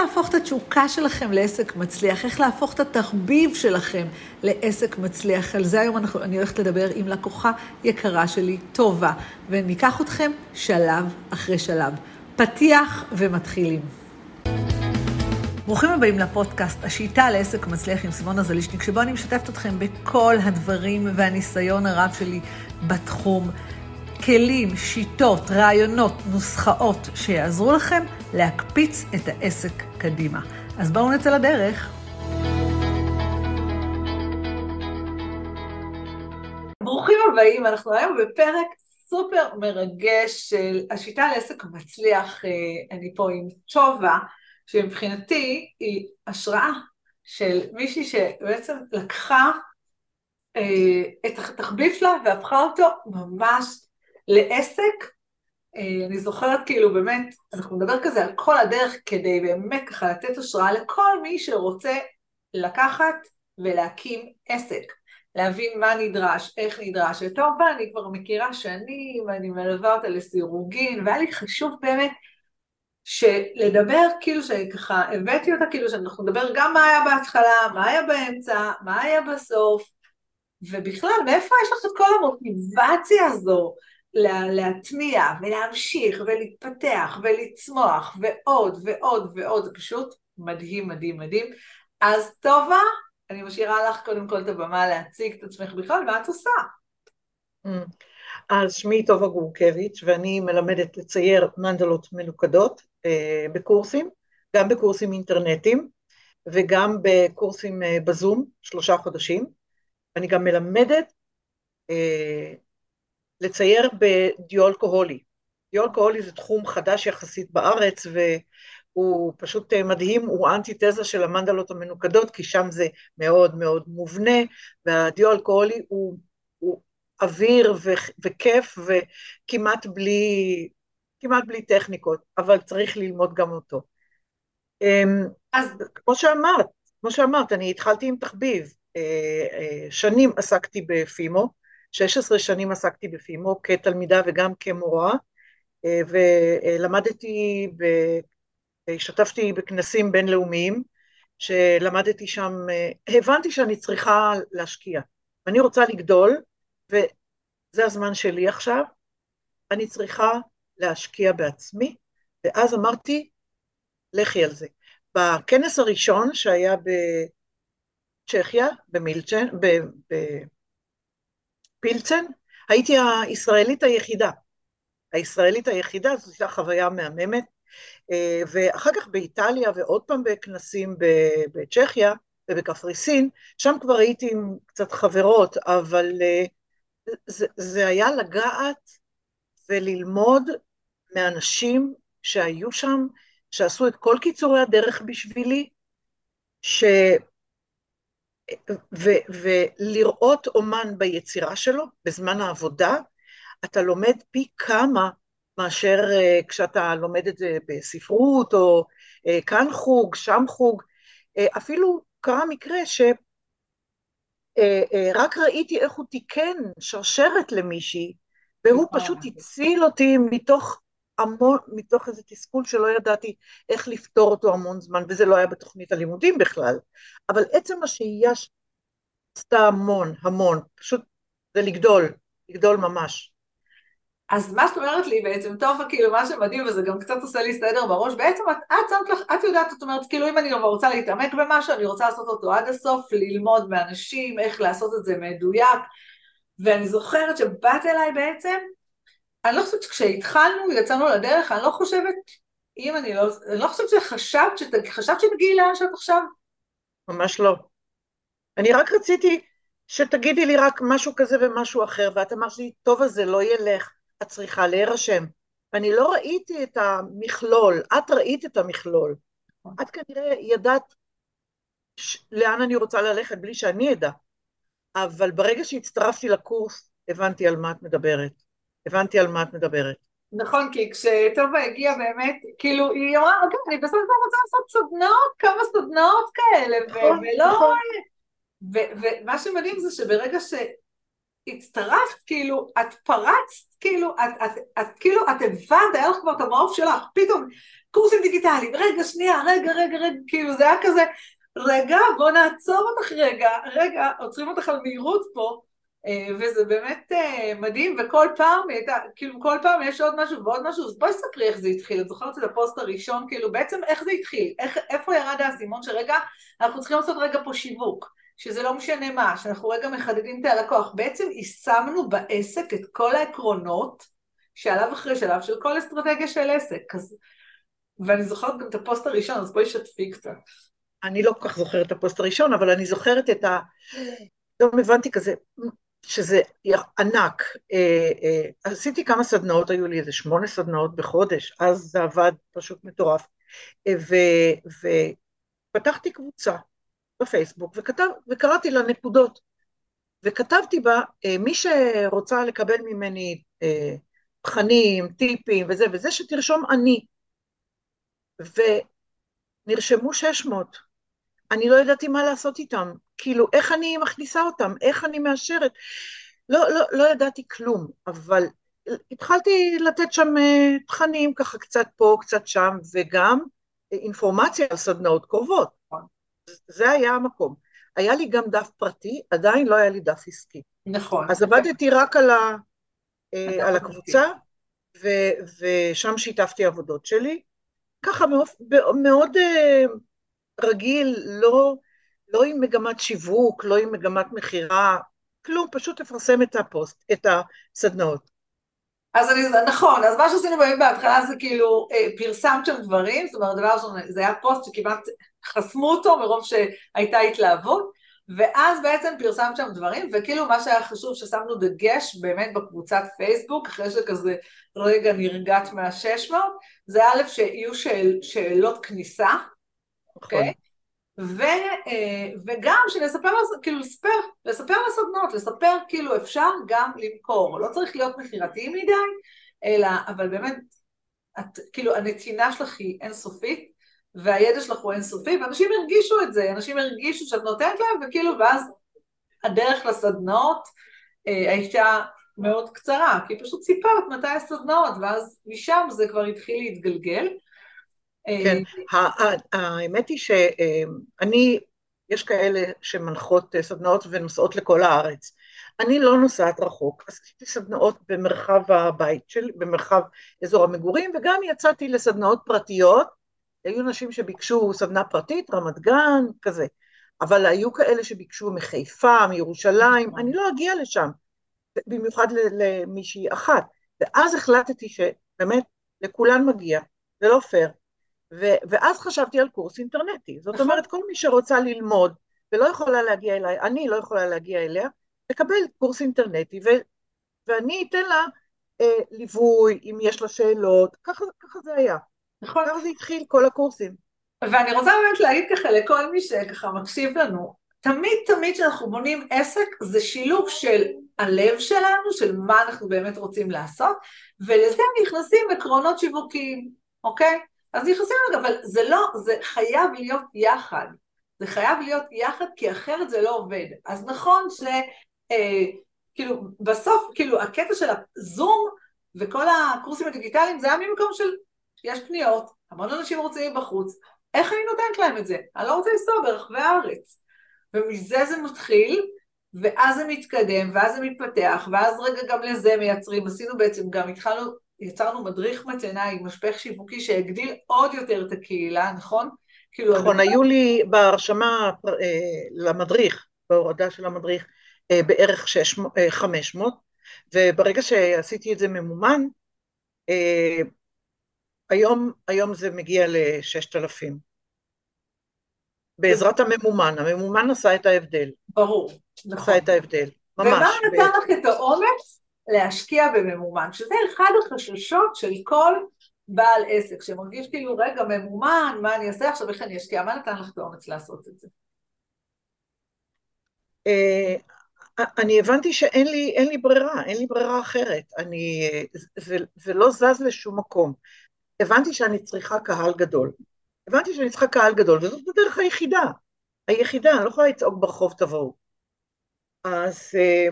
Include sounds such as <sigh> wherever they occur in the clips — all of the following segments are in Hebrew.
להפוך את התשוקה שלכם לעסק מצליח, איך להפוך את התחביב שלכם לעסק מצליח. על זה היום אנחנו, אני הולכת לדבר עם לקוחה יקרה שלי, טובה, וניקח אתכם שלב אחרי שלב. פתיח ומתחילים. ברוכים הבאים לפודקאסט, השיטה לעסק מצליח עם סימונה זלישניק, שבו אני משתפת אתכם בכל הדברים והניסיון הרב שלי בתחום. כלים, שיטות, רעיונות, נוסחאות שיעזרו לכם להקפיץ את העסק קדימה. אז בואו נצא לדרך. ברוכים הבאים, אנחנו היום בפרק סופר מרגש של השיטה לעסק מצליח. אה, אני פה עם טובה, שמבחינתי היא השראה של מישהי שבעצם לקחה אה, את התחביב שלה והפכה אותו ממש לעסק, אה, אני זוכרת כאילו באמת, אנחנו נדבר כזה על כל הדרך כדי באמת ככה לתת השראה לכל מי שרוצה לקחת ולהקים עסק, להבין מה נדרש, איך נדרש, וטוב, ואני כבר מכירה שנים, ואני מלווה אותה לסירוגין, והיה לי חשוב באמת שלדבר כאילו שככה הבאתי אותה כאילו שאנחנו נדבר גם מה היה בהתחלה, מה היה באמצע, מה היה בסוף, ובכלל מאיפה יש לך את כל המוטיבציה הזו לה, להטמיע ולהמשיך ולהתפתח ולצמוח ועוד ועוד ועוד, זה פשוט מדהים מדהים מדהים. אז טובה, אני משאירה לך קודם כל את הבמה להציג את עצמך בכלל, מה את עושה? Mm. אז שמי טובה גורקביץ' ואני מלמדת לצייר מנדלות מנוקדות אה, בקורסים, גם בקורסים אינטרנטיים וגם בקורסים אה, בזום, שלושה חודשים. אני גם מלמדת אה, לצייר בדיו-אלכוהולי. דיו-אלכוהולי זה תחום חדש יחסית בארץ, והוא פשוט מדהים, הוא אנטיתזה של המנדלות המנוקדות, כי שם זה מאוד מאוד מובנה, והדיו-אלכוהולי הוא, הוא אוויר ו- וכיף, וכמעט בלי, כמעט בלי טכניקות, אבל צריך ללמוד גם אותו. אמ, אז כמו שאמרת, כמו שאמרת, אני התחלתי עם תחביב. אה, אה, שנים עסקתי בפימו, 16 שנים עסקתי בפימו כתלמידה וגם כמורה, אה, ולמדתי, השתתפתי בכנסים בינלאומיים, שלמדתי שם, אה, הבנתי שאני צריכה להשקיע. אני רוצה לגדול, וזה הזמן שלי עכשיו, אני צריכה להשקיע בעצמי, ואז אמרתי, לכי על זה. בכנס הראשון שהיה בצ'כיה, במילצ'ן, ב... ב פילצן, הייתי הישראלית היחידה. הישראלית היחידה, זו הייתה חוויה מהממת, אה, ואחר כך באיטליה ועוד פעם בכנסים בצ'כיה ובקפריסין, שם כבר הייתי עם קצת חברות, אבל אה, זה, זה היה לגעת וללמוד מאנשים שהיו שם, שעשו את כל קיצורי הדרך בשבילי, ש... ו- ולראות אומן ביצירה שלו, בזמן העבודה, אתה לומד פי כמה מאשר uh, כשאתה לומד את זה בספרות, או uh, כאן חוג, שם חוג. Uh, אפילו קרה מקרה שרק uh, uh, ראיתי איך הוא תיקן שרשרת למישהי, והוא פשוט הציל אותי מתוך המון, מתוך איזה תסכול שלא ידעתי איך לפתור אותו המון זמן, וזה לא היה בתוכנית הלימודים בכלל. אבל עצם השהייה עשתה המון, המון, פשוט זה לגדול, לגדול ממש. אז מה שאת אומרת לי בעצם, טוב, כאילו מה שמדהים, וזה גם קצת עושה לי סדר בראש, בעצם את, את שמת לך, את יודעת, את אומרת, כאילו אם אני רוצה להתעמק במשהו, אני רוצה לעשות אותו עד הסוף, ללמוד מאנשים, איך לעשות את זה מדויק, ואני זוכרת שבאת אליי בעצם, אני לא חושבת שכשהתחלנו, יצאנו לדרך, אני לא חושבת, אם אני לא, אני לא חושבת שחשבת, חשבת שתגיעי לאן שאת עכשיו? ממש לא. אני רק רציתי שתגידי לי רק משהו כזה ומשהו אחר, ואת אמרת לי, טוב, אז זה לא ילך, את צריכה להירשם. ואני לא ראיתי את המכלול, את ראית את המכלול. את כנראה ידעת ש... לאן אני רוצה ללכת בלי שאני אדע. אבל ברגע שהצטרפתי לקורס, הבנתי על מה את מדברת. הבנתי על מה את מדברת. נכון, כי כשטובה הגיעה באמת, כאילו, היא אמרה, אוקיי, אני בסוף כבר רוצה לעשות סדנאות, כמה סדנאות כאלה, נכון, ולא... נכון. ומה שמדהים זה שברגע ש... הצטרפת, כאילו, את פרצת, כאילו, את, את, את, כאילו, את הבנת, היה לך כבר את המעוף שלך, פתאום קורסים דיגיטליים, רגע, שנייה, רגע, רגע, רגע, כאילו, זה היה כזה, רגע, בוא נעצור אותך רגע, רגע, עוצרים אותך על מהירות פה, וזה באמת אה, מדהים, וכל פעם, כאילו כל פעם יש עוד משהו ועוד משהו, אז בואי ספרי איך זה התחיל, את זוכרת את הפוסט הראשון, כאילו בעצם איך זה התחיל, איך, איפה ירד האסימון שרגע, אנחנו צריכים לעשות רגע פה שיווק, שזה לא משנה מה, שאנחנו רגע מחדדים את הלקוח, בעצם יישמנו בעסק את כל העקרונות שעליו אחרי שלב של כל אסטרטגיה של עסק, אז, ואני זוכרת גם את הפוסט הראשון, אז בואי שתפי קצת. אני לא כל כך זוכרת את הפוסט הראשון, אבל אני זוכרת את ה... פתאום הבנתי כזה, שזה ענק. אה, אה, עשיתי כמה סדנאות, היו לי איזה שמונה סדנאות בחודש, אז זה עבד פשוט מטורף. אה, ופתחתי קבוצה בפייסבוק וכתב, וקראתי לה נקודות, וכתבתי בה, מי שרוצה לקבל ממני תכנים, טיפים וזה, וזה שתרשום אני. ונרשמו 600. אני לא ידעתי מה לעשות איתם, כאילו איך אני מכניסה אותם, איך אני מאשרת, לא, לא, לא ידעתי כלום, אבל התחלתי לתת שם אה, תכנים ככה קצת פה, קצת שם, וגם אינפורמציה על סדנאות קרובות, זה היה המקום. היה לי גם דף פרטי, עדיין לא היה לי דף עסקי. נכון. אז עבדתי רק על, ה, אה, על הקבוצה, ו, ושם שיתפתי עבודות שלי. ככה מאוד, מאוד אה, רגיל, לא, לא עם מגמת שיווק, לא עם מגמת מכירה, כלום, פשוט לפרסם את הפוסט, את הסדנאות. אז אני, נכון, אז מה שעשינו באמת בהתחלה זה כאילו, אה, פרסמת שם דברים, זאת אומרת, דבר ראשון, זה היה פוסט שכמעט חסמו אותו מרוב שהייתה התלהבות, ואז בעצם פרסמת שם דברים, וכאילו מה שהיה חשוב ששמנו דגש באמת בקבוצת פייסבוק, אחרי שכזה רגע נרגעת מהשש מאות, זה א' שיהיו שאל, שאלות כניסה? אוקיי? ו, אה, וגם שנספר, כאילו לספר, לספר לסדנות, לספר כאילו אפשר גם למכור, לא צריך להיות מכירתי מדי, אלא, אבל באמת, את, כאילו הנתינה שלך היא אינסופית, והידע שלך הוא אינסופי, ואנשים הרגישו את זה, אנשים הרגישו שאת נותנת להם, וכאילו, ואז הדרך לסדנאות אה, הייתה מאוד קצרה, כי פשוט סיפרת מתי הסדנאות, ואז משם זה כבר התחיל להתגלגל. כן, אה, האמת היא שאני, יש כאלה שמנחות סדנאות ונוסעות לכל הארץ. אני לא נוסעת רחוק, עשיתי סדנאות במרחב הבית שלי, במרחב אזור המגורים, וגם יצאתי לסדנאות פרטיות, היו נשים שביקשו סדנה פרטית, רמת גן, כזה. אבל היו כאלה שביקשו מחיפה, מירושלים, נכון. אני לא אגיע לשם, במיוחד למישהי אחת. ואז החלטתי שבאמת לכולן מגיע, זה לא פייר. ו- ואז חשבתי על קורס אינטרנטי. זאת נכון. אומרת, כל מי שרוצה ללמוד ולא יכולה להגיע אליי, אני לא יכולה להגיע אליה, תקבל קורס אינטרנטי, ו- ואני אתן לה אה, ליווי, אם יש לה שאלות, ככה, ככה זה היה. נכון. ככה זה התחיל, כל הקורסים. ואני רוצה באמת להגיד ככה לכל מי שככה מקשיב לנו, תמיד תמיד כשאנחנו בונים עסק זה שילוב של הלב שלנו, של מה אנחנו באמת רוצים לעשות, ולזה נכנסים עקרונות שיווקיים, אוקיי? אז נכנסים לזה, אבל זה לא, זה חייב להיות יחד. זה חייב להיות יחד, כי אחרת זה לא עובד. אז נכון ש... אה, כאילו, בסוף, כאילו, הקטע של הזום וכל הקורסים הדיגיטליים זה היה ממקום של, יש פניות, המון אנשים רוצים בחוץ, איך אני נותנת להם את זה? אני לא רוצה לנסוע ברחבי הארץ. ומזה זה מתחיל, ואז זה מתקדם, ואז זה מתפתח, ואז רגע גם לזה מייצרים, עשינו בעצם, גם התחלנו יצרנו מדריך מתנה עם משפך שיווקי שהגדיל עוד יותר את הקהילה, נכון? כאילו... נכון, היו לי בהרשמה אה, למדריך, בהורדה של המדריך, אה, בערך 500, אה, וברגע שעשיתי את זה ממומן, היום, היום זה מגיע ל-6,000. בעזרת הממומן, הממומן עשה את ההבדל. ברור, נכון. עשה את ההבדל, ממש. ומה נתן לך את האומץ להשקיע בממומן, שזה אחד החששות של כל בעל עסק, שמרגיש כאילו, רגע, ממומן, מה אני אעשה עכשיו, איך אני אשקיע? מה נתן לך את האומץ לעשות את זה? אה, אני הבנתי שאין לי, לי ברירה, אין לי ברירה אחרת. אני, זה, זה לא זז לשום מקום. הבנתי שאני צריכה קהל גדול. הבנתי שאני צריכה קהל גדול, וזאת הדרך היחידה. היחידה, אני לא יכולה לצעוק ברחוב תבואו. אז, אה,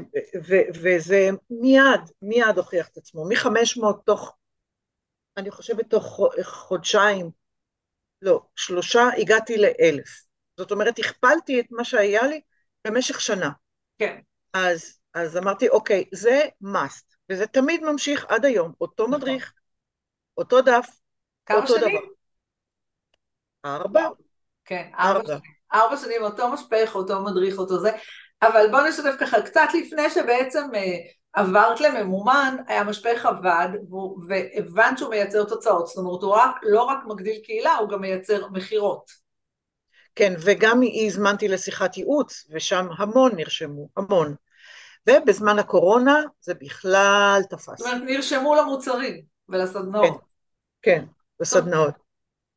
ו, וזה מיד, מיד הוכיח את עצמו, מ-500 תוך, אני חושבת תוך חודשיים, לא, שלושה, הגעתי לאלף. זאת אומרת, הכפלתי את מה שהיה לי במשך שנה. כן. אז, אז אמרתי, אוקיי, זה must, וזה תמיד ממשיך עד היום, אותו נכון. מדריך, אותו דף, כמה אותו שנים? דבר. ארבע? כן, ארבע שנים. ארבע שנים, אותו משפך, אותו מדריך, אותו זה. אבל בואו נשתף ככה, קצת לפני שבעצם אה, עברת לממומן, היה משפך עבד, והבנת שהוא מייצר תוצאות. זאת אומרת, הוא רק, לא רק מגדיל קהילה, הוא גם מייצר מכירות. כן, וגם הזמנתי לשיחת ייעוץ, ושם המון נרשמו, המון. ובזמן הקורונה זה בכלל תפס. זאת אומרת, נרשמו למוצרים ולסדנאות. כן, כן, לסדנאות.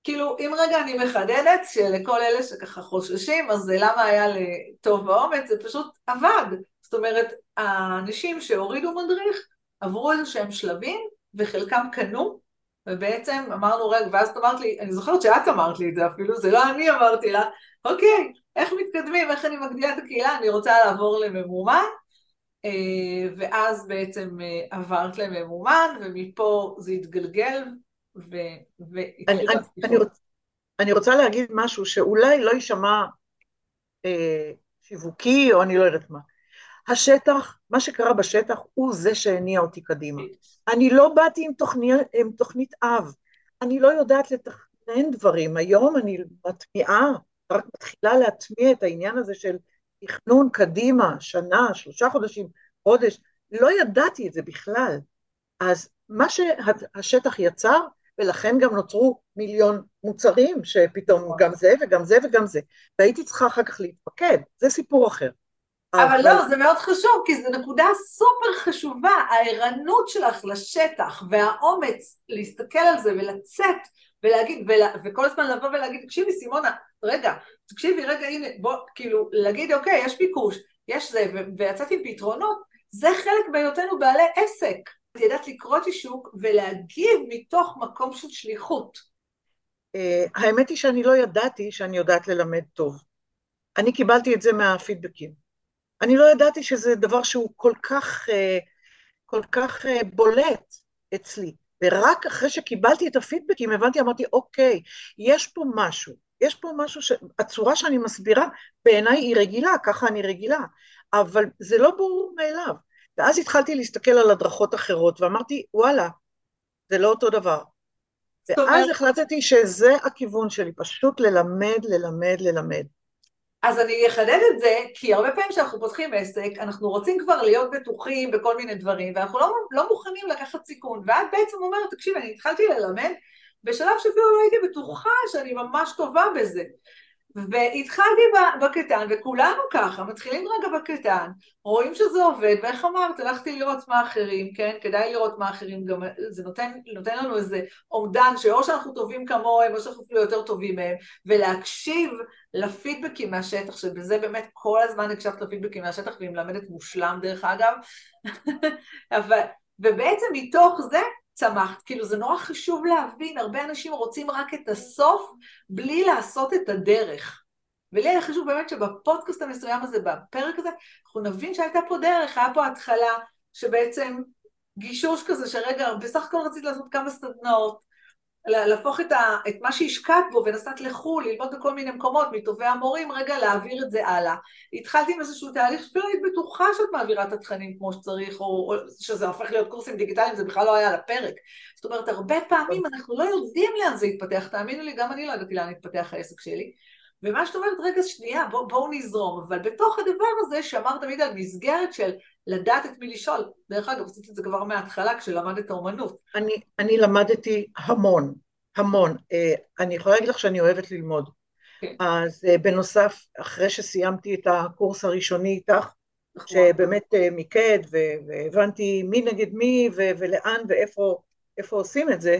כאילו, אם רגע אני מחדדת, שלכל אלה שככה חוששים, אז למה היה לטוב באומץ? זה פשוט עבד. זאת אומרת, האנשים שהורידו מדריך עברו איזה שהם שלבים, וחלקם קנו, ובעצם אמרנו, רגע, ואז את אמרת לי, אני זוכרת שאת אמרת לי את זה אפילו, זה לא אני אמרתי לה, אוקיי, איך מתקדמים, איך אני מגדילה את הקהילה, אני רוצה לעבור לממומן, אה, ואז בעצם אה, עברת לממומן, ומפה זה התגלגל, ו... אני, אני, אני, רוצ, אני רוצה להגיד משהו שאולי לא יישמע אה, שיווקי, או אני לא יודעת מה. השטח, מה שקרה בשטח הוא זה שהניע אותי קדימה. אני לא באתי עם, תוכני, עם תוכנית אב, אני לא יודעת לתכנן דברים. היום אני מטמיעה, רק מתחילה להטמיע את העניין הזה של תכנון קדימה, שנה, שלושה חודשים, חודש, לא ידעתי את זה בכלל. אז מה שהשטח יצר, ולכן גם נוצרו מיליון מוצרים, שפתאום נכון. גם זה וגם זה וגם זה. והייתי צריכה אחר כך להתפקד, זה סיפור אחר. אבל לא, זה מאוד חשוב, כי זו נקודה סופר חשובה, הערנות שלך לשטח והאומץ להסתכל על זה ולצאת ולהגיד, ול, וכל הזמן לבוא ולהגיד, תקשיבי סימונה, רגע, תקשיבי, רגע, הנה, בוא, כאילו, להגיד, אוקיי, יש ביקוש, יש זה, ויצאתי עם פתרונות, זה חלק בהיותנו בעלי עסק. ידעת לקרוא את השוק ולהגיב מתוך מקום של שליחות. אה, האמת היא שאני לא ידעתי שאני יודעת ללמד טוב. אני קיבלתי את זה מהפידבקים. אני לא ידעתי שזה דבר שהוא כל כך, אה, כל כך אה, בולט אצלי. ורק אחרי שקיבלתי את הפידבקים הבנתי, אמרתי, אוקיי, יש פה משהו, יש פה משהו ש... הצורה שאני מסבירה בעיניי היא רגילה, ככה אני רגילה, אבל זה לא ברור מאליו. ואז התחלתי להסתכל על הדרכות אחרות, ואמרתי, וואלה, זה לא אותו דבר. ואז החלטתי שזה הכיוון שלי, פשוט ללמד, ללמד, ללמד. אז אני אחדד את זה, כי הרבה פעמים כשאנחנו פותחים עסק, אנחנו רוצים כבר להיות בטוחים בכל מיני דברים, ואנחנו לא, לא מוכנים לקחת סיכון, ואת בעצם אומרת, תקשיב, אני התחלתי ללמד בשלב שאפילו לא הייתי בטוחה שאני ממש טובה בזה. והתחלתי בקטן, וכולנו ככה, מתחילים רגע בקטן, רואים שזה עובד, ואיך אמרת, הלכתי לראות מה אחרים, כן? כדאי לראות מה אחרים, גם זה נותן, נותן לנו איזה אומדן שאו שאנחנו טובים כמוהם, או שאנחנו אפילו יותר טובים מהם, ולהקשיב לפידבקים מהשטח, שבזה באמת כל הזמן הקשבת לפידבקים מהשטח, והיא מלמדת מושלם דרך אגב, <laughs> אבל, ובעצם מתוך זה צמחת. כאילו זה נורא חשוב להבין, הרבה אנשים רוצים רק את הסוף בלי לעשות את הדרך. ולי היה חשוב באמת שבפודקאסט המסוים הזה, בפרק הזה, אנחנו נבין שהייתה פה דרך, היה פה התחלה שבעצם גישוש כזה שרגע, בסך הכל רציתי לעשות כמה סדנאות, להפוך את, ה, את מה שהשקעת בו ונסעת לחו"ל, ללמוד בכל מיני מקומות, מטובי המורים, רגע להעביר את זה הלאה. התחלתי עם איזשהו תהליך שאפילו היית בטוחה שאת מעבירה את התכנים כמו שצריך, או, או שזה הופך להיות קורסים דיגיטליים, זה בכלל לא היה על הפרק. זאת אומרת, הרבה פעמים אנחנו לא יודעים לאן זה יתפתח, תאמינו לי, גם אני לא ידעתי לאן יתפתח העסק שלי. ומה שאת אומרת, רגע, שנייה, בואו בוא נזרום, אבל בתוך הדבר הזה שאמר תמיד על מסגרת של לדעת את מי לשאול, דרך אגב, עשיתי את זה כבר מההתחלה כשלמדת אומנות. אני, אני למדתי המון, המון. אה, אני יכולה להגיד לך שאני אוהבת ללמוד. כן. אז אה, בנוסף, אחרי שסיימתי את הקורס הראשוני איתך, נכון. שבאמת אה, מיקד והבנתי מי נגד מי ולאן ואיפה עושים את זה,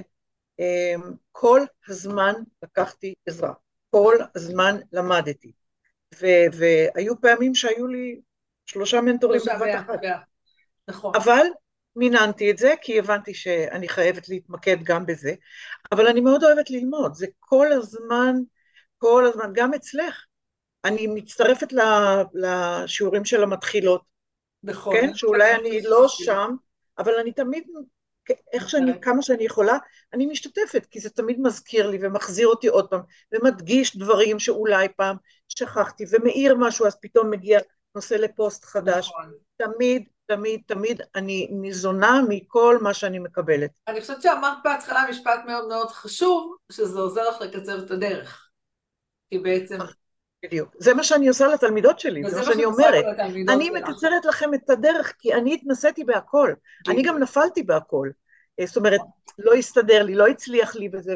כל הזמן לקחתי עזרה. כל הזמן למדתי. ו- והיו פעמים שהיו לי שלושה מנטורים בבת אחת. נכון. אבל מיננתי את זה, כי הבנתי שאני חייבת להתמקד גם בזה, אבל אני מאוד אוהבת ללמוד, זה כל הזמן, כל הזמן, גם אצלך. אני מצטרפת לשיעורים של המתחילות, נכון. כן? שאולי אני לא שם, אבל אני תמיד, איך שאני, כמה שאני יכולה, אני משתתפת, כי זה תמיד מזכיר לי ומחזיר אותי עוד פעם, ומדגיש דברים שאולי פעם שכחתי, ומאיר משהו, אז פתאום מגיע נושא לפוסט חדש. נכון. תמיד, תמיד, תמיד אני ניזונה מכל מה שאני מקבלת. אני חושבת שאמרת בהתחלה משפט מאוד מאוד חשוב, שזה עוזר לך לקצר את הדרך. כי בעצם... בדיוק. זה מה שאני עושה לתלמידות שלי, זה מה שאני אומרת. אני מקצרת לכם את הדרך, כי אני התנסיתי בהכל. אני גם נפלתי בהכל. אה, זאת אומרת, לא הסתדר לי, לא הצליח לי בזה,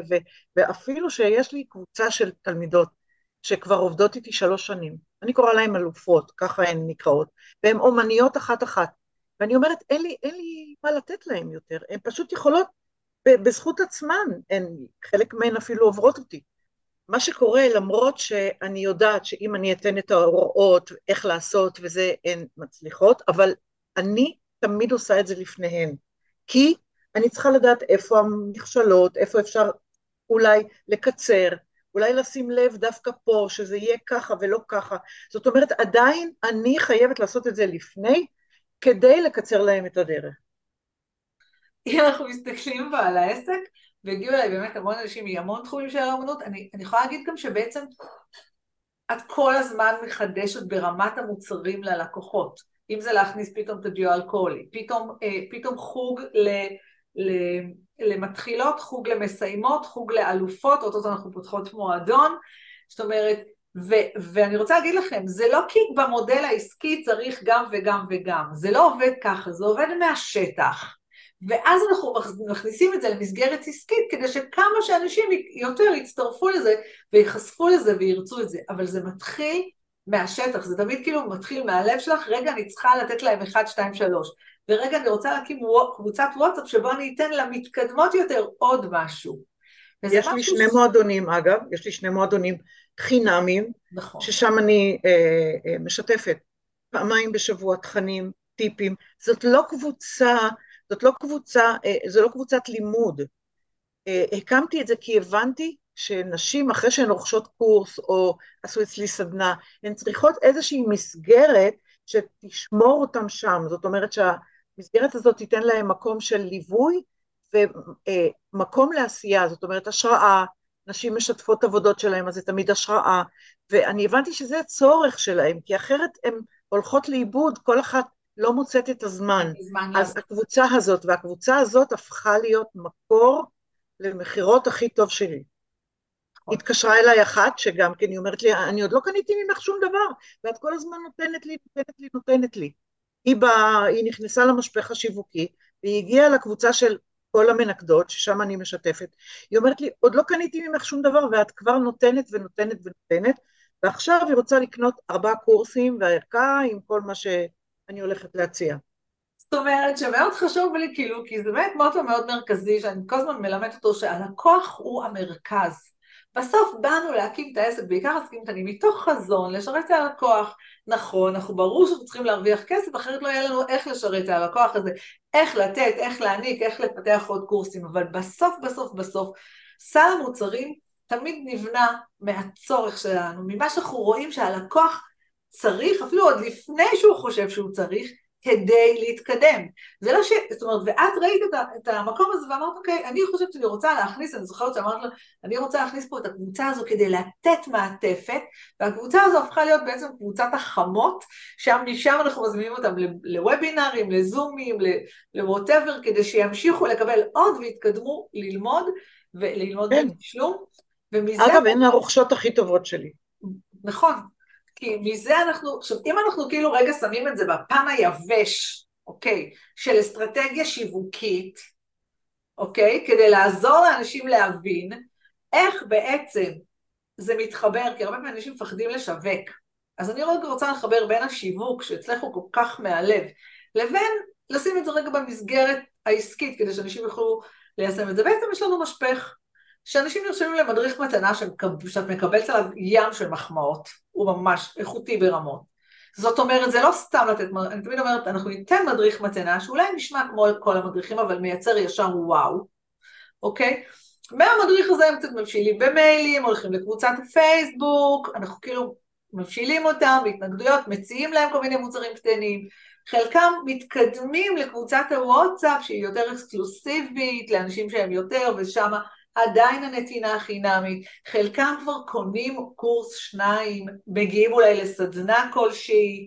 ואפילו שיש לי קבוצה של תלמידות שכבר עובדות איתי שלוש שנים, אני קוראה להן אלופות, ככה הן נקראות, והן אומניות אחת-אחת. ואני אומרת, אין לי, אין לי מה לתת להן יותר, הן פשוט יכולות בזכות עצמן, הן, חלק מהן אפילו עוברות אותי. מה שקורה, למרות שאני יודעת שאם אני אתן את ההוראות, איך לעשות וזה, הן מצליחות, אבל אני תמיד עושה את זה לפניהן. כי אני צריכה לדעת איפה המכשלות, איפה אפשר אולי לקצר, אולי לשים לב דווקא פה, שזה יהיה ככה ולא ככה. זאת אומרת, עדיין אני חייבת לעשות את זה לפני, כדי לקצר להם את הדרך. אם אנחנו מסתכלים פה על העסק, והגיעו אליי באמת המון אנשים מהמון תחומים של האמנות, אני, אני יכולה להגיד גם שבעצם את כל הזמן מחדשת ברמת המוצרים ללקוחות. אם זה להכניס פתאום את הדיו אלכוהולי, פתאום, אה, פתאום חוג ל, למתחילות, חוג למסיימות, חוג לאלופות, אותו אנחנו פותחות מועדון, זאת אומרת, ו, ואני רוצה להגיד לכם, זה לא כי במודל העסקי צריך גם וגם וגם, זה לא עובד ככה, זה עובד מהשטח. ואז אנחנו מכניסים את זה למסגרת עסקית כדי שכמה שאנשים יותר יצטרפו לזה וייחשפו לזה וירצו את זה, אבל זה מתחיל מהשטח, זה תמיד כאילו מתחיל מהלב שלך, רגע אני צריכה לתת להם 1, 2, 3, ורגע אני רוצה להקים קבוצת וואטסאפ שבו אני אתן למתקדמות יותר עוד משהו. יש לי שני ש... מועדונים אגב, יש לי שני מועדונים חינמים, נכון. ששם אני אה, אה, משתפת פעמיים בשבוע תכנים, טיפים, זאת לא קבוצה זאת לא קבוצה, אה, זו לא קבוצת לימוד. אה, הקמתי את זה כי הבנתי שנשים אחרי שהן רוכשות קורס או עשו אצלי סדנה, הן צריכות איזושהי מסגרת שתשמור אותם שם, זאת אומרת שהמסגרת הזאת תיתן להם מקום של ליווי ומקום אה, לעשייה, זאת אומרת השראה, נשים משתפות עבודות שלהם, אז זה תמיד השראה, ואני הבנתי שזה הצורך שלהם, כי אחרת הן הולכות לאיבוד, כל אחת לא מוצאת את הזמן. אז הקבוצה הזאת, והקבוצה הזאת הפכה להיות מקור למכירות הכי טוב שלי. נכון. התקשרה אליי אחת, שגם כן היא אומרת לי, אני עוד לא קניתי ממך שום דבר, ואת כל הזמן נותנת לי, נותנת לי, נותנת לי. היא, בא, היא נכנסה למשפך השיווקי, והיא הגיעה לקבוצה של כל המנקדות, ששם אני משתפת. היא אומרת לי, עוד לא קניתי ממך שום דבר, ואת כבר נותנת ונותנת ונותנת, ועכשיו היא רוצה לקנות ארבעה קורסים והערכה עם כל מה ש... אני הולכת להציע. זאת אומרת שמאוד חשוב לי, כאילו, כי זה באמת מוטו מאוד מרכזי, שאני כל הזמן מלמדת אותו שהלקוח הוא המרכז. בסוף באנו להקים את העסק, בעיקר עסקים קטנים, מתוך חזון, לשרת את הלקוח. נכון, אנחנו ברור שאנחנו צריכים להרוויח כסף, אחרת לא יהיה לנו איך לשרת את הלקוח הזה, איך לתת, איך להעניק, איך לפתח עוד קורסים, אבל בסוף, בסוף, בסוף, סל המוצרים תמיד נבנה מהצורך שלנו, ממה שאנחנו רואים שהלקוח צריך, אפילו עוד לפני שהוא חושב שהוא צריך, כדי להתקדם. זה לא ש... זאת אומרת, ואת ראית את, את המקום הזה ואמרת, אוקיי, אני חושבת שאני רוצה להכניס, אני זוכרת שאמרת לו, אני רוצה להכניס פה את הקבוצה הזו כדי לתת מעטפת, והקבוצה הזו הפכה להיות בעצם קבוצת החמות, שם משם אנחנו מזמינים אותם לוובינרים, לזומים, לווטאבר, כדי שימשיכו לקבל עוד ויתקדמו ללמוד, וללמוד כן. בתשלום. אגב, הן הרוכשות הכי טובות שלי. נכון, כי מזה אנחנו, עכשיו אם אנחנו כאילו רגע שמים את זה בפן היבש, אוקיי, של אסטרטגיה שיווקית, אוקיי, כדי לעזור לאנשים להבין איך בעצם זה מתחבר, כי הרבה פעמים אנשים מפחדים לשווק, אז אני רגע רוצה לחבר בין השיווק, שאצלך הוא כל כך מהלב, לבין לשים את זה רגע במסגרת העסקית, כדי שאנשים יוכלו ליישם את זה. בעצם יש לנו משפך. שאנשים נרשמים למדריך מתנה שאת מקבלת עליו ים של מחמאות, הוא ממש איכותי ברמות. זאת אומרת, זה לא סתם לתת, אני תמיד אומרת, אנחנו ניתן מדריך מתנה, שאולי נשמע כמו כל המדריכים, אבל מייצר ישר וואו, אוקיי? מהמדריך הזה הם קצת מבשילים במיילים, הולכים לקבוצת הפייסבוק, אנחנו כאילו מפשילים אותם בהתנגדויות, מציעים להם כל מיני מוצרים קטנים, חלקם מתקדמים לקבוצת הוואטסאפ שהיא יותר אקסקלוסיבית, לאנשים שהם יותר, ושם עדיין הנתינה החינמית, חלקם כבר קונים קורס שניים, מגיעים אולי לסדנה כלשהי,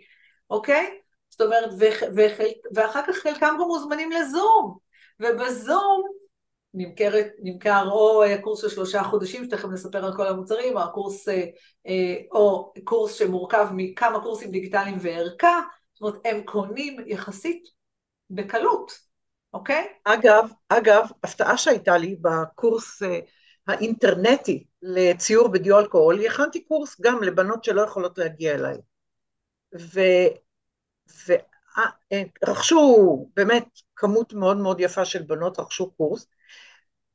אוקיי? זאת אומרת, וחל, ואחר כך חלקם גם מוזמנים לזום, ובזום נמכרת, נמכר או קורס של שלושה חודשים, שתכף נספר על כל המוצרים, או הקורס, אה, אה, או קורס שמורכב מכמה קורסים דיגיטליים וערכה, זאת אומרת, הם קונים יחסית בקלות, אוקיי? אגב, אגב, הפתעה שהייתה לי בקורס אה, האינטרנטי לציור בדיו אלכוהול, הכנתי קורס גם לבנות שלא יכולות להגיע אליי. ו... ורכשו באמת כמות מאוד מאוד יפה של בנות, רכשו קורס,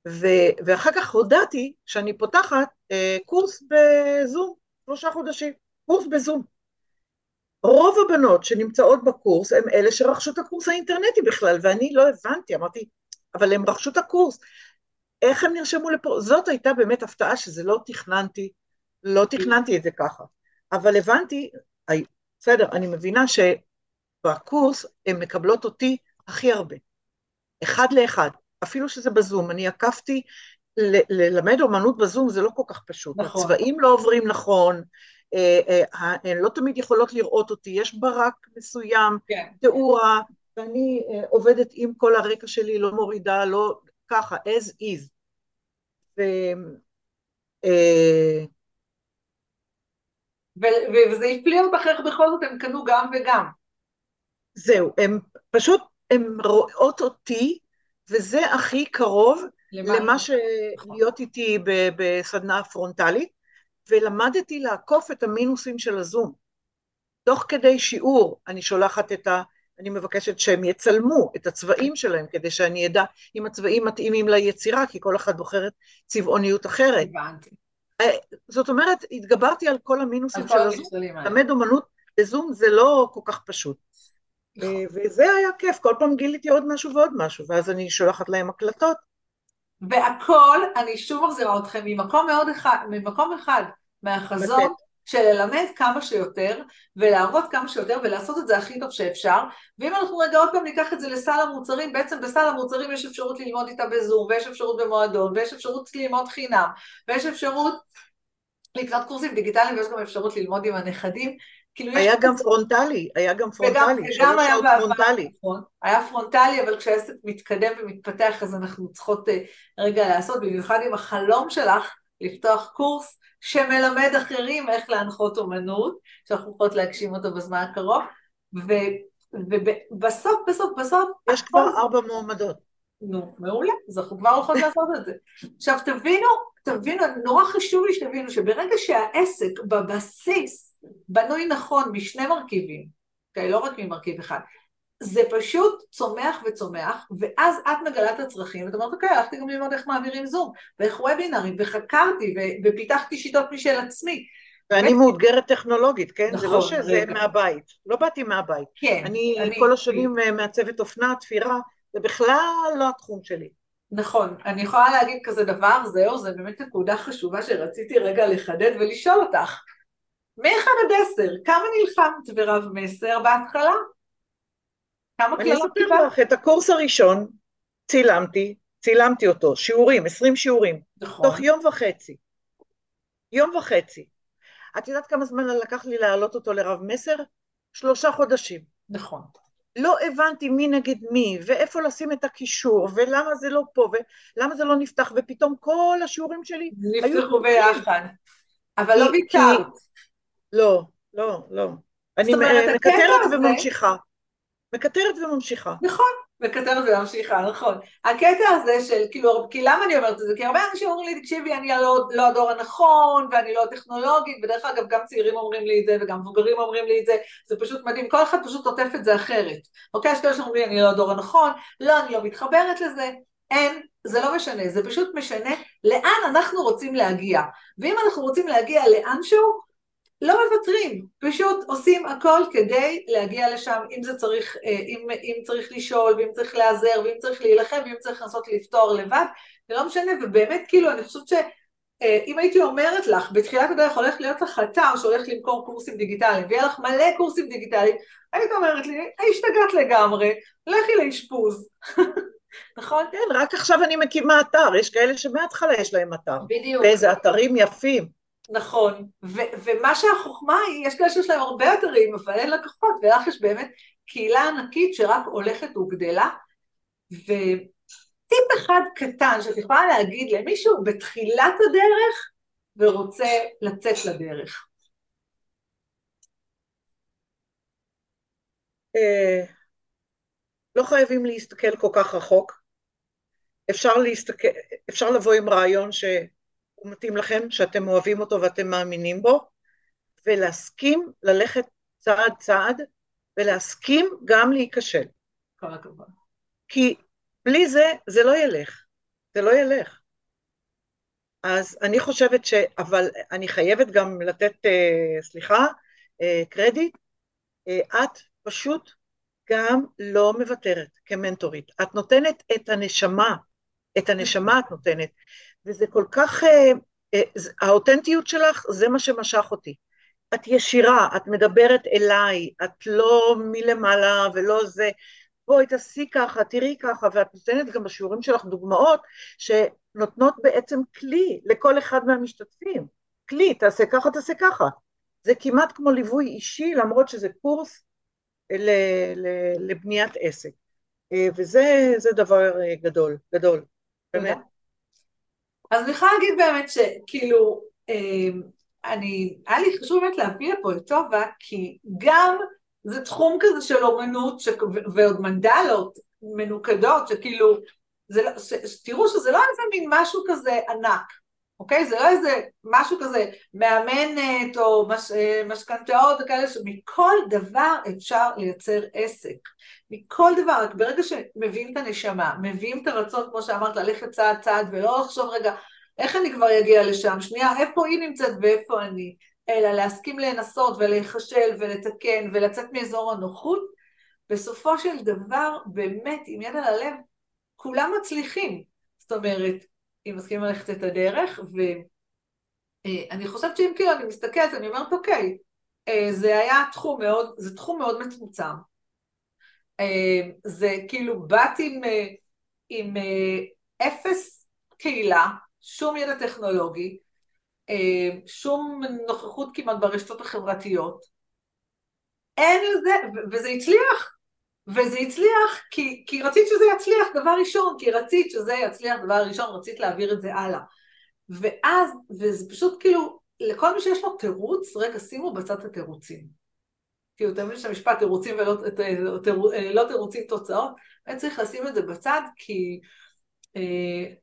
ו, ואחר כך הודעתי שאני פותחת אה, קורס בזום, שלושה חודשים, קורס בזום. רוב הבנות שנמצאות בקורס הן אלה שרכשו את הקורס האינטרנטי בכלל, ואני לא הבנתי, אמרתי, אבל הם רכשו את הקורס, איך הם נרשמו לפה? זאת הייתה באמת הפתעה שזה לא תכננתי, לא תכננתי את זה ככה, אבל הבנתי, בסדר, אני מבינה שבקורס הן מקבלות אותי הכי הרבה, אחד לאחד, אפילו שזה בזום, אני עקפתי, ללמד אומנות בזום זה לא כל כך פשוט, נכון. הצבעים לא עוברים נכון, הן לא תמיד יכולות לראות אותי, יש ברק מסוים, כן. תאורה, ואני אה, עובדת עם כל הרקע שלי, לא מורידה, לא ככה, as is. ו, וזה הפליא אותך איך בכל זאת הם קנו גם וגם. זהו, הם פשוט, הם רואות אותי וזה הכי קרוב למה, למה שלהיות איתי בסדנה פרונטלית, ולמדתי לעקוף את המינוסים של הזום. תוך כדי שיעור אני שולחת את ה... אני מבקשת שהם יצלמו את הצבעים שלהם, כדי שאני אדע אם הצבעים מתאימים ליצירה, כי כל אחת בוחרת צבעוניות אחרת. הבנתי. אה, זאת אומרת, התגברתי על כל המינוסים של הזום. ללמד אומנות בזום זה לא כל כך פשוט. נכון. אה, וזה היה כיף, כל פעם גיליתי עוד משהו ועוד משהו, ואז אני שולחת להם הקלטות. והכל, אני שוב מחזירה אתכם ממקום מאוד אחד, ממקום אחד, מהחזון של ללמד כמה שיותר, ולהראות כמה שיותר, ולעשות את זה הכי טוב שאפשר, ואם אנחנו רגע עוד פעם ניקח את זה לסל המוצרים, בעצם בסל המוצרים יש אפשרות ללמוד איתה בזום, ויש אפשרות במועדון, ויש אפשרות ללמוד חינם, ויש אפשרות לקנות קורסים דיגיטליים, ויש גם אפשרות ללמוד עם הנכדים, כאילו היה גם פרונטלי, היה גם פרונטלי, שלוש שעות פרונטלי. נכון, היה פרונטלי, אבל כשהעסק מתקדם ומתפתח אז אנחנו צריכות אה, רגע לעשות, במיוחד עם החלום שלך לפתוח קורס שמלמד אחרים איך להנחות אומנות, שאנחנו יכולות להגשים אותו בזמן הקרוב, ובסוף, בסוף, בסוף... יש כבר ארבע מועמדות. נו, מעולה, אז אנחנו כבר הולכות לעשות את זה. <laughs> עכשיו תבינו, תבינו, נורא חשוב לי שתבינו שברגע שהעסק בבסיס בנוי נכון משני מרכיבים, אוקיי? לא רק ממרכיב אחד. זה פשוט צומח וצומח, ואז את מגלה את הצרכים, ואת אומרת, אוקיי, הלכתי גם ללמוד איך מעבירים זום, ואיך וובינארים, וחקרתי, ו- ופיתחתי שיטות משל עצמי. ואני ו... מאותגרת טכנולוגית, כן? נכון, זה לא נכון, שזה רגע. מהבית. לא באתי מהבית. כן. אני, אני כל השנים אני... מעצבת אופנה, תפירה, זה בכלל לא התחום שלי. נכון, אני יכולה להגיד כזה דבר, זהו, זו באמת נקודה חשובה שרציתי רגע לחדד ולשאול אותך. מ-1 עד 10, כמה נלחמת ברב מסר בהתחלה? כמה קללות קיבלת? אני אספר לך, את הקורס הראשון צילמתי, צילמתי אותו, שיעורים, 20 שיעורים, נכון. תוך יום וחצי. יום וחצי. את יודעת כמה זמן לקח לי להעלות אותו לרב מסר? שלושה חודשים. נכון. לא הבנתי מי נגד מי, ואיפה לשים את הקישור, ולמה זה לא פה, ולמה זה לא נפתח, ופתאום כל השיעורים שלי היו... נפתחו ביחד. אבל לא ויתרת. לא, לא, לא. אני מקטרת וממשיכה. מקטרת וממשיכה. נכון, מקטרת וממשיכה, נכון. הקטע הזה של, כאילו, כי למה אני אומרת את זה? כי הרבה אנשים אומרים לי, תקשיבי, אני לא, לא הדור הנכון, ואני לא טכנולוגית, בדרך אגב גם צעירים אומרים לי את זה, וגם מבוגרים אומרים לי את זה, זה פשוט מדהים, כל אחד פשוט עוטף את זה אחרת. אוקיי, יש כאלה שאומרים לי, אני לא הדור הנכון, לא, אני לא מתחברת לזה, אין, זה לא משנה, זה פשוט משנה לאן אנחנו רוצים להגיע. ואם אנחנו רוצים להגיע לאנשהו, לא מוותרים, פשוט עושים הכל כדי להגיע לשם, אם זה צריך, אה, אם, אם צריך לשאול, ואם צריך להיעזר, ואם צריך להילחם, ואם צריך לנסות לפתור לבד, זה לא משנה, ובאמת כאילו אני חושבת אה, אם הייתי אומרת לך, בתחילת הדרך הולך להיות לך אתר שהולך למכור קורסים דיגיטליים, ויהיה לך מלא קורסים דיגיטליים, היית אומרת לי, השתגעת לגמרי, לכי לאשפוז. <laughs> נכון? כן, רק עכשיו אני מקימה אתר, יש כאלה שמההתחלה יש להם אתר. בדיוק. ואיזה אתרים יפים. נכון, ו- ומה שהחוכמה היא, יש כאלה שיש להם הרבה אתרים, אבל אין לקוחות, ולך יש באמת קהילה ענקית שרק הולכת וגדלה, וטיפ אחד קטן שאת יכולה להגיד למישהו בתחילת הדרך ורוצה לצאת לדרך. אה, לא חייבים להסתכל כל כך רחוק. אפשר, להסתכל, אפשר לבוא עם רעיון שהוא מתאים לכם, שאתם אוהבים אותו ואתם מאמינים בו, ולהסכים ללכת צעד צעד, ולהסכים גם להיכשל. כל הכבוד. כי בלי זה, זה לא ילך. זה לא ילך. אז אני חושבת ש... אבל אני חייבת גם לתת, אה, סליחה, אה, קרדיט. אה, את פשוט גם לא מוותרת כמנטורית. את נותנת את הנשמה, את הנשמה את נותנת, וזה כל כך, אה, אה, האותנטיות שלך זה מה שמשך אותי. את ישירה, את מדברת אליי, את לא מלמעלה ולא זה, בואי תעשי ככה, תראי ככה, ואת נותנת גם בשיעורים שלך דוגמאות שנותנות בעצם כלי לכל אחד מהמשתתפים. כלי, תעשה ככה, תעשה ככה. זה כמעט כמו ליווי אישי, למרות שזה קורס לבניית עסק. אה, וזה דבר אה, גדול, גדול, באמת. אז אני יכולה להגיד באמת שכאילו, אה, אני, היה לי חשוב באמת להביא לפה את טובה, כי גם זה תחום כזה של אומנות, ש... ועוד מנדלות מנוקדות, שכאילו, זה, לא, ש... תראו שזה לא איזה מין משהו כזה ענק, אוקיי? זה לא איזה משהו כזה מאמנת או מש, משכנתאות וכאלה, שמכל דבר אפשר לייצר עסק. מכל דבר, רק ברגע שמביאים את הנשמה, מביאים את הרצון, כמו שאמרת, ללכת צעד צעד ולא לחשוב רגע, איך אני כבר אגיע לשם? שנייה, איפה היא נמצאת ואיפה אני? אלא להסכים לנסות ולהיכשל ולתקן ולצאת מאזור הנוחות, בסופו של דבר, באמת, עם יד על הלב, כולם מצליחים. זאת אומרת, אם מסכימים ללכת את הדרך, ואני חושבת שאם כאילו אני מסתכלת, אני אומרת, אוקיי, אה, זה היה תחום מאוד, זה תחום מאוד מצומצם. אה, זה כאילו, באתי עם, אה, עם אפס קהילה, שום ידע טכנולוגי, שום נוכחות כמעט ברשתות החברתיות. אין לזה, וזה הצליח. וזה הצליח כי, כי רצית שזה יצליח דבר ראשון, כי רצית שזה יצליח דבר ראשון, רצית להעביר את זה הלאה. ואז, וזה פשוט כאילו, לכל מי שיש לו תירוץ, רגע שימו בצד את התירוצים. כאילו, אתה מבין שהמשפט תירוצים ולא תיר, לא תירוצים תוצאות, באמת צריך לשים את זה בצד, כי אה,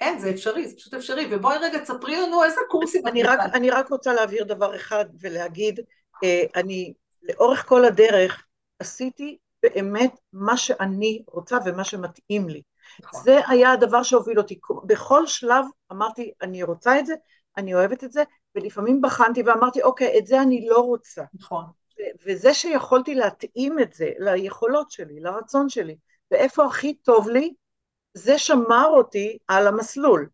אין, זה אפשרי, זה פשוט אפשרי. ובואי רגע תספרי לנו איזה קורסים... אני רק, אני רק רוצה להבהיר דבר אחד ולהגיד, אה, אני לאורך כל הדרך עשיתי באמת מה שאני רוצה ומה שמתאים לי. נכון. זה היה הדבר שהוביל אותי. בכל שלב אמרתי, אני רוצה את זה, אני אוהבת את זה, ולפעמים בחנתי ואמרתי, אוקיי, את זה אני לא רוצה. נכון. וזה שיכולתי להתאים את זה ליכולות שלי, לרצון שלי, ואיפה הכי טוב לי, זה שמר אותי על המסלול.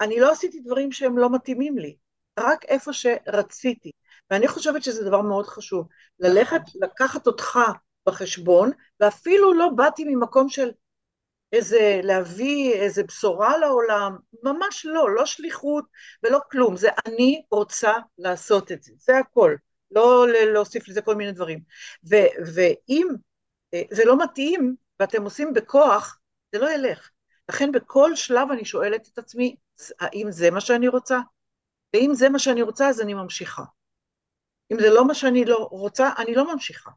אני לא עשיתי דברים שהם לא מתאימים לי, רק איפה שרציתי. ואני חושבת שזה דבר מאוד חשוב, ללכת. לקחת אותך בחשבון, ואפילו לא באתי ממקום של איזה להביא איזה בשורה לעולם, ממש לא, לא שליחות ולא כלום, זה אני רוצה לעשות את זה, זה הכל, לא להוסיף לזה כל מיני דברים. ו, ואם אה, זה לא מתאים ואתם עושים בכוח, זה לא ילך. לכן בכל שלב אני שואלת את עצמי, האם זה מה שאני רוצה? ואם זה מה שאני רוצה, אז אני ממשיכה. אם זה לא מה שאני לא רוצה, אני לא ממשיכה.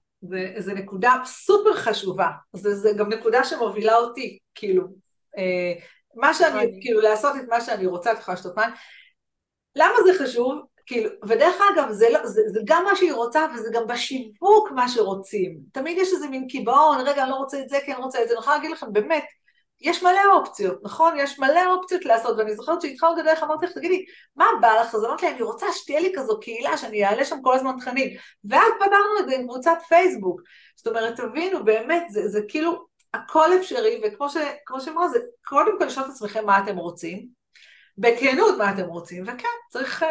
זו נקודה סופר חשובה, זו גם נקודה שמובילה אותי, כאילו, אה, מה שאני, כאילו לעשות את מה שאני רוצה, את יכולה לשתות מים. למה זה חשוב? כאילו, ודרך אגב, זה, לא, זה, זה גם מה שהיא רוצה וזה גם בשיווק מה שרוצים. תמיד יש איזה מין קיבעון, רגע, אני לא רוצה את זה, כן רוצה את זה. אני יכולה להגיד לכם, באמת, יש מלא אופציות, נכון? יש מלא אופציות לעשות, ואני זוכרת שהתחלנו את הדרך, אמרתי לך, תגידי, מה בא לך? אז אמרתי לי, אני רוצה שתהיה לי כזו קהילה, שאני אעלה שם כל הזמן תכנים. ואז פתרנו את זה עם קבוצת פייסבוק. זאת אומרת, תבינו, באמת, זה, זה כאילו, הכל אפשרי, וכמו שאמרה, זה קודם כל לשאול את עצמכם מה אתם רוצים, בכנות מה אתם רוצים, וכן, צריך uh,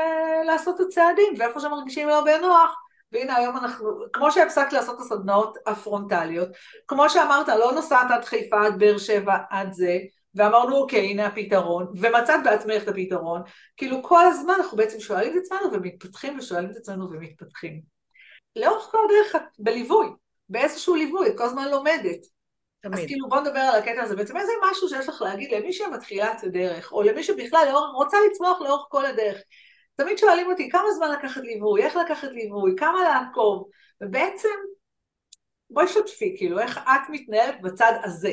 לעשות את הצעדים, ואיפה שמרגישים לא בנוח, והנה היום אנחנו, כמו שהפסקת לעשות את הסדנאות הפרונטליות, כמו שאמרת, לא נוסעת עד חיפה, עד באר שבע, עד זה, ואמרנו אוקיי, הנה הפתרון, ומצאת בעצמך את הפתרון, כאילו כל הזמן אנחנו בעצם שואלים את עצמנו ומתפתחים ושואלים את עצמנו ומתפתחים. לאורך כל הדרך את בליווי, באיזשהו ליווי, את כל הזמן לומדת. תמיד. אז כאילו בוא נדבר על הקטע הזה, בעצם איזה משהו שיש לך להגיד למי שמתחילה את הדרך, או למי שבכלל לאור, רוצה לצמוח לאורך כל הדרך. תמיד שואלים אותי כמה זמן לקחת ליווי, איך לקחת ליווי, כמה לעקוב, ובעצם בואי שתפי, כאילו איך את מתנהלת בצד הזה.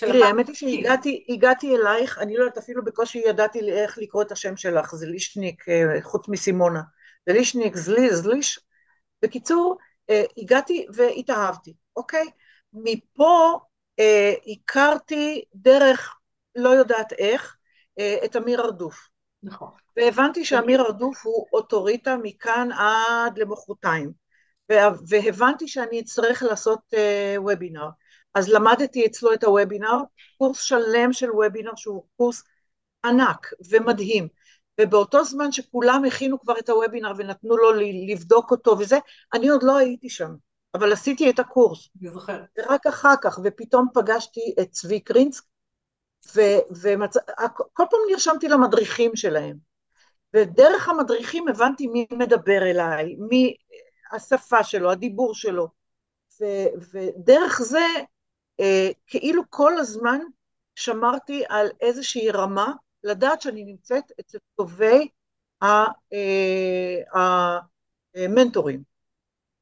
תראי, האמת היא שהגעתי אלייך, אני לא יודעת, אפילו בקושי ידעתי איך לקרוא את השם שלך, זה לישניק, אה, חוץ מסימונה. זה לישניק, זלי, זליש. בקיצור, אה, הגעתי והתאהבתי, אוקיי? מפה אה, הכרתי דרך, לא יודעת איך, את אמיר ארדוף. נכון. והבנתי שאמיר ארדוף הוא אוטוריטה מכאן עד למחרתיים. והבנתי שאני אצטרך לעשות וובינר. אז למדתי אצלו את הוובינר, קורס שלם של וובינר שהוא קורס ענק ומדהים, ובאותו זמן שכולם הכינו כבר את הוובינר ונתנו לו לבדוק אותו וזה, אני עוד לא הייתי שם, אבל עשיתי את הקורס. אני זוכרת. ורק אחר כך, ופתאום פגשתי את צבי קרינסק, וכל פעם נרשמתי למדריכים שלהם. ודרך המדריכים הבנתי מי מדבר אליי, מי השפה שלו, הדיבור שלו, ו, ודרך זה אה, כאילו כל הזמן שמרתי על איזושהי רמה, לדעת שאני נמצאת אצל טובי המנטורים. אה,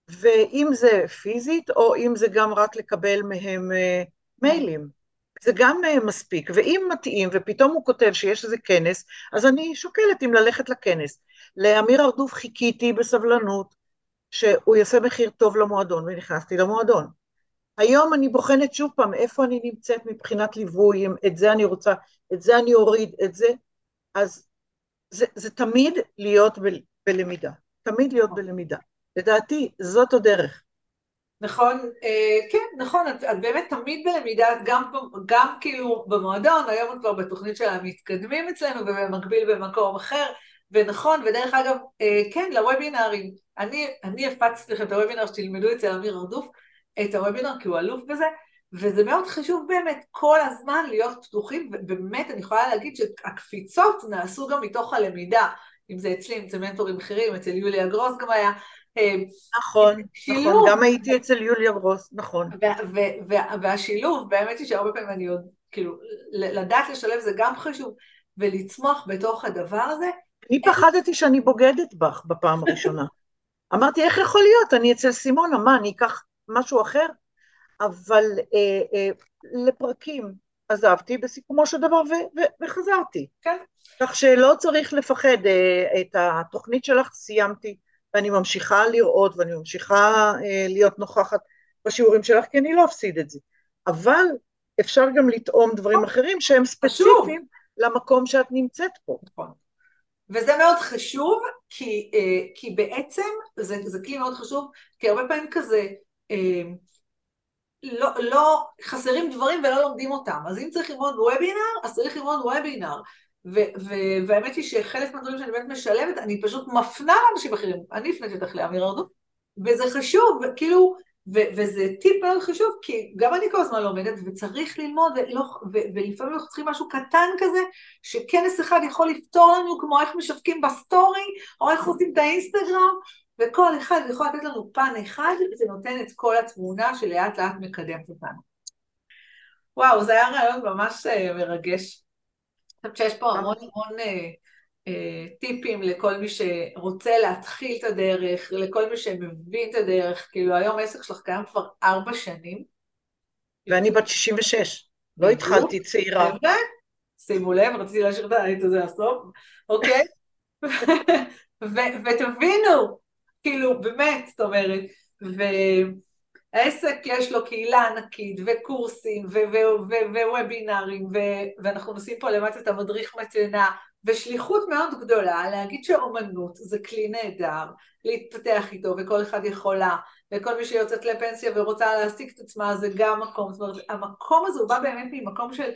ואם זה פיזית, או אם זה גם רק לקבל מהם אה, מיילים. זה גם מספיק, ואם מתאים, ופתאום הוא כותב שיש איזה כנס, אז אני שוקלת אם ללכת לכנס. לאמיר ארדוף חיכיתי בסבלנות שהוא יעשה מחיר טוב למועדון, ונכנסתי למועדון. היום אני בוחנת שוב פעם איפה אני נמצאת מבחינת ליווי, את זה אני רוצה, את זה אני אוריד, את זה, אז זה, זה תמיד להיות ב, בלמידה, תמיד להיות בלמידה. לדעתי זאת הדרך. נכון, אה, כן, נכון, את, את באמת תמיד בלמידה, את גם, גם כאילו במועדון, היום את כבר בתוכנית של המתקדמים אצלנו ובמקביל במקום אחר, ונכון, ודרך אגב, אה, כן, לוובינארים, אני, אני הפצתי לכם את הוובינר שתלמדו אצל אמיר ארדוף, את הוובינר כי הוא אלוף בזה, וזה מאוד חשוב באמת כל הזמן להיות פתוחים, ובאמת אני יכולה להגיד שהקפיצות נעשו גם מתוך הלמידה, אם זה אצלי, אם זה מנטורים אחרים, אצל יוליה גרוס גם היה. נכון, שילוב. נכון, גם הייתי אצל יוליה גרוס, נכון. והשילוב, באמת היא שהרבה פעמים אני עוד, כאילו, לדעת לשלב זה גם חשוב, ולצמוח בתוך הדבר הזה. אני פחדתי שאני בוגדת בך בפעם הראשונה. <laughs> אמרתי, איך יכול להיות? אני אצל סימונה, מה, אני אקח משהו אחר, אבל אה, אה, לפרקים עזבתי בסיכומו של דבר ו- ו- וחזרתי. כן. כך שלא צריך לפחד, אה, את התוכנית שלך סיימתי, ואני ממשיכה לראות ואני ממשיכה אה, להיות נוכחת בשיעורים שלך, כי אני לא אפסיד את זה. אבל אפשר גם לטעום דברים אחרים שהם ספציפיים למקום שאת נמצאת פה. נכון. וזה מאוד חשוב, כי, אה, כי בעצם, זה, זה כלי מאוד חשוב, כי הרבה פעמים כזה, אמ, לא, לא, חסרים דברים ולא לומדים אותם. אז אם צריך ללמוד וובינר, אז צריך ללמוד וובינר. והאמת היא שחלק מהדברים שאני באמת משלמת, אני פשוט מפנה לאנשים אחרים. אני הפניתי אותך לאמיר ארדו, וזה חשוב, כאילו, וזה טיפ מאוד חשוב, כי גם אני כל הזמן לומדת, וצריך ללמוד, ולא, ולפעמים אנחנו צריכים משהו קטן כזה, שכנס אחד יכול לפתור לנו, כמו איך משווקים בסטורי, או איך עושים את האינסטגרם, וכל אחד יכול לתת לנו פן אחד, זה נותן את כל התמונה שלאט לאט מקדמת אותנו. וואו, זה היה רעיון ממש אה, מרגש. חושבת שיש פה המון המון אה, אה, טיפים לכל מי שרוצה להתחיל את הדרך, לכל מי שמבין את הדרך, כאילו היום העסק שלך קיים כבר ארבע שנים. ואני בת 66, לא התחלתי צעירה. שימו לב, רציתי להשאיר את זה לסוף, אוקיי? <laughs> ותבינו, כאילו, באמת, זאת אומרת, והעסק יש לו קהילה ענקית, וקורסים, ווובינארים, ואנחנו נשים פה למטה את המדריך מתנה, ושליחות מאוד גדולה להגיד שאומנות זה כלי נהדר להתפתח איתו, וכל אחד יכולה, וכל מי שיוצאת לפנסיה ורוצה להעסיק את עצמה זה גם מקום, זאת אומרת, המקום הזה הוא בא באמת ממקום של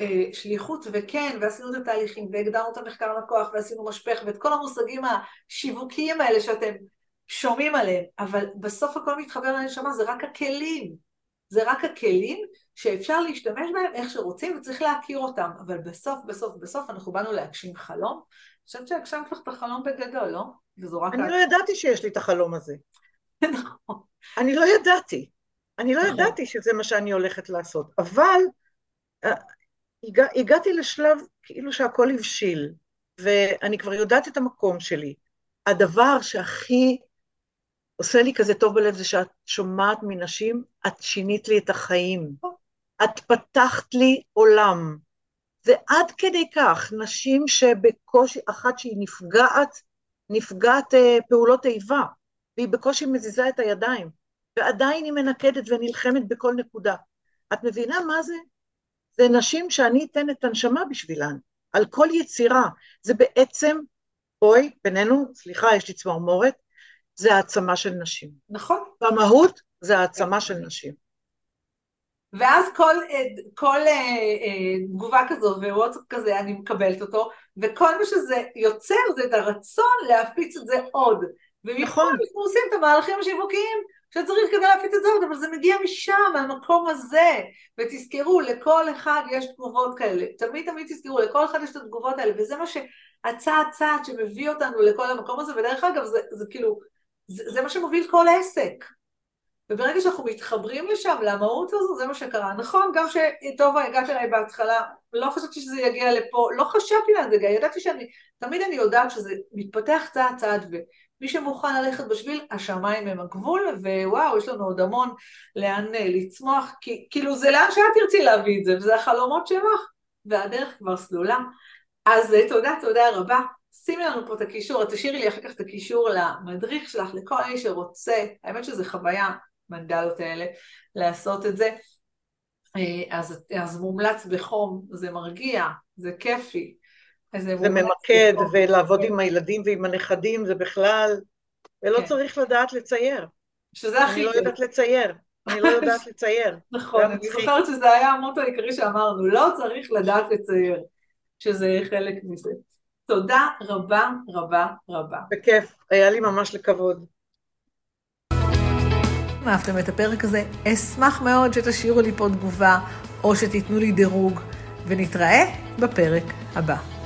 אה, שליחות וכן, ועשינו את התהליכים, והגדרנו את המחקר לקוח, ועשינו משפך, ואת כל המושגים השיווקיים האלה שאתם שומעים עליהם, אבל בסוף הכל מתחבר לנשמה, זה רק הכלים. זה רק הכלים שאפשר להשתמש בהם איך שרוצים וצריך להכיר אותם, אבל בסוף, בסוף, בסוף אנחנו באנו להגשים חלום. אני חושבת שהגשמת לך את החלום בגדול, לא? וזו רק... אני לא ידעתי שיש לי את החלום הזה. <laughs> נכון. אני לא ידעתי. אני לא נכון. ידעתי שזה מה שאני הולכת לעשות, אבל אה, הגע, הגעתי לשלב כאילו שהכל הבשיל, ואני כבר יודעת את המקום שלי. הדבר שהכי עושה לי כזה טוב בלב זה שאת שומעת מנשים, את שינית לי את החיים. את פתחת לי עולם. זה עד כדי כך, נשים שבקושי, אחת שהיא נפגעת, נפגעת אה, פעולות איבה, והיא בקושי מזיזה את הידיים, ועדיין היא מנקדת ונלחמת בכל נקודה. את מבינה מה זה? זה נשים שאני אתן את הנשמה בשבילן, על כל יצירה. זה בעצם, בואי, בינינו, סליחה, יש לי צמרמורת, זה העצמה של נשים. נכון. במהות זה העצמה של נשים. ואז כל, כל אה, אה, תגובה כזו ווואטסאפ כזה, אני מקבלת אותו, וכל מה שזה יוצר זה את הרצון להפיץ את זה עוד. נכון. אנחנו עושים את המהלכים השיווקיים שצריך כדי להפיץ את זה עוד, אבל זה מגיע משם, מהמקום הזה. ותזכרו, לכל אחד יש תגובות כאלה. תמיד תמיד תזכרו, לכל אחד יש את התגובות האלה, וזה מה שהצעד צעד שמביא אותנו לכל המקום הזה, ודרך אגב, זה, זה כאילו, זה, זה מה שמוביל כל עסק. וברגע שאנחנו מתחברים לשם, למהות הזו, זה מה שקרה. נכון, גם שטובה הגעת אליי בהתחלה, לא חשבתי שזה יגיע לפה, לא חשבתי לאן זה יגיע, ידעתי שאני, תמיד אני יודעת שזה מתפתח צעד צעד, ומי שמוכן ללכת בשביל, השמיים הם הגבול, ווואו, יש לנו עוד המון לאן אה, לצמוח, כי כאילו זה לאן שאת תרצי להביא את זה, וזה החלומות שלך, והדרך כבר סלולה. אז אה, תודה, תודה רבה. שימי לנו פה את הקישור, תשאירי לי אחר כך את הקישור למדריך שלך, לכל מי שרוצה, האמת שזו חוויה, מנדלות האלה, לעשות את זה. אה, אז, אז מומלץ בחום, זה מרגיע, זה כיפי. זה ממקד, בחום. ולעבוד עם הילדים ועם הנכדים זה בכלל, ולא כן. צריך לדעת לצייר. שזה הכי. אני לא יודעת לצייר. אני לא יודעת לצייר. <laughs> נכון, אני זוכרת שזה היה המוטו העיקרי שאמרנו, לא צריך לדעת לצייר, שזה חלק מזה. תודה רבה רבה רבה. בכיף, היה לי ממש לכבוד. אם אהבתם את הפרק הזה, אשמח מאוד שתשאירו לי פה תגובה או שתיתנו לי דירוג, ונתראה בפרק הבא.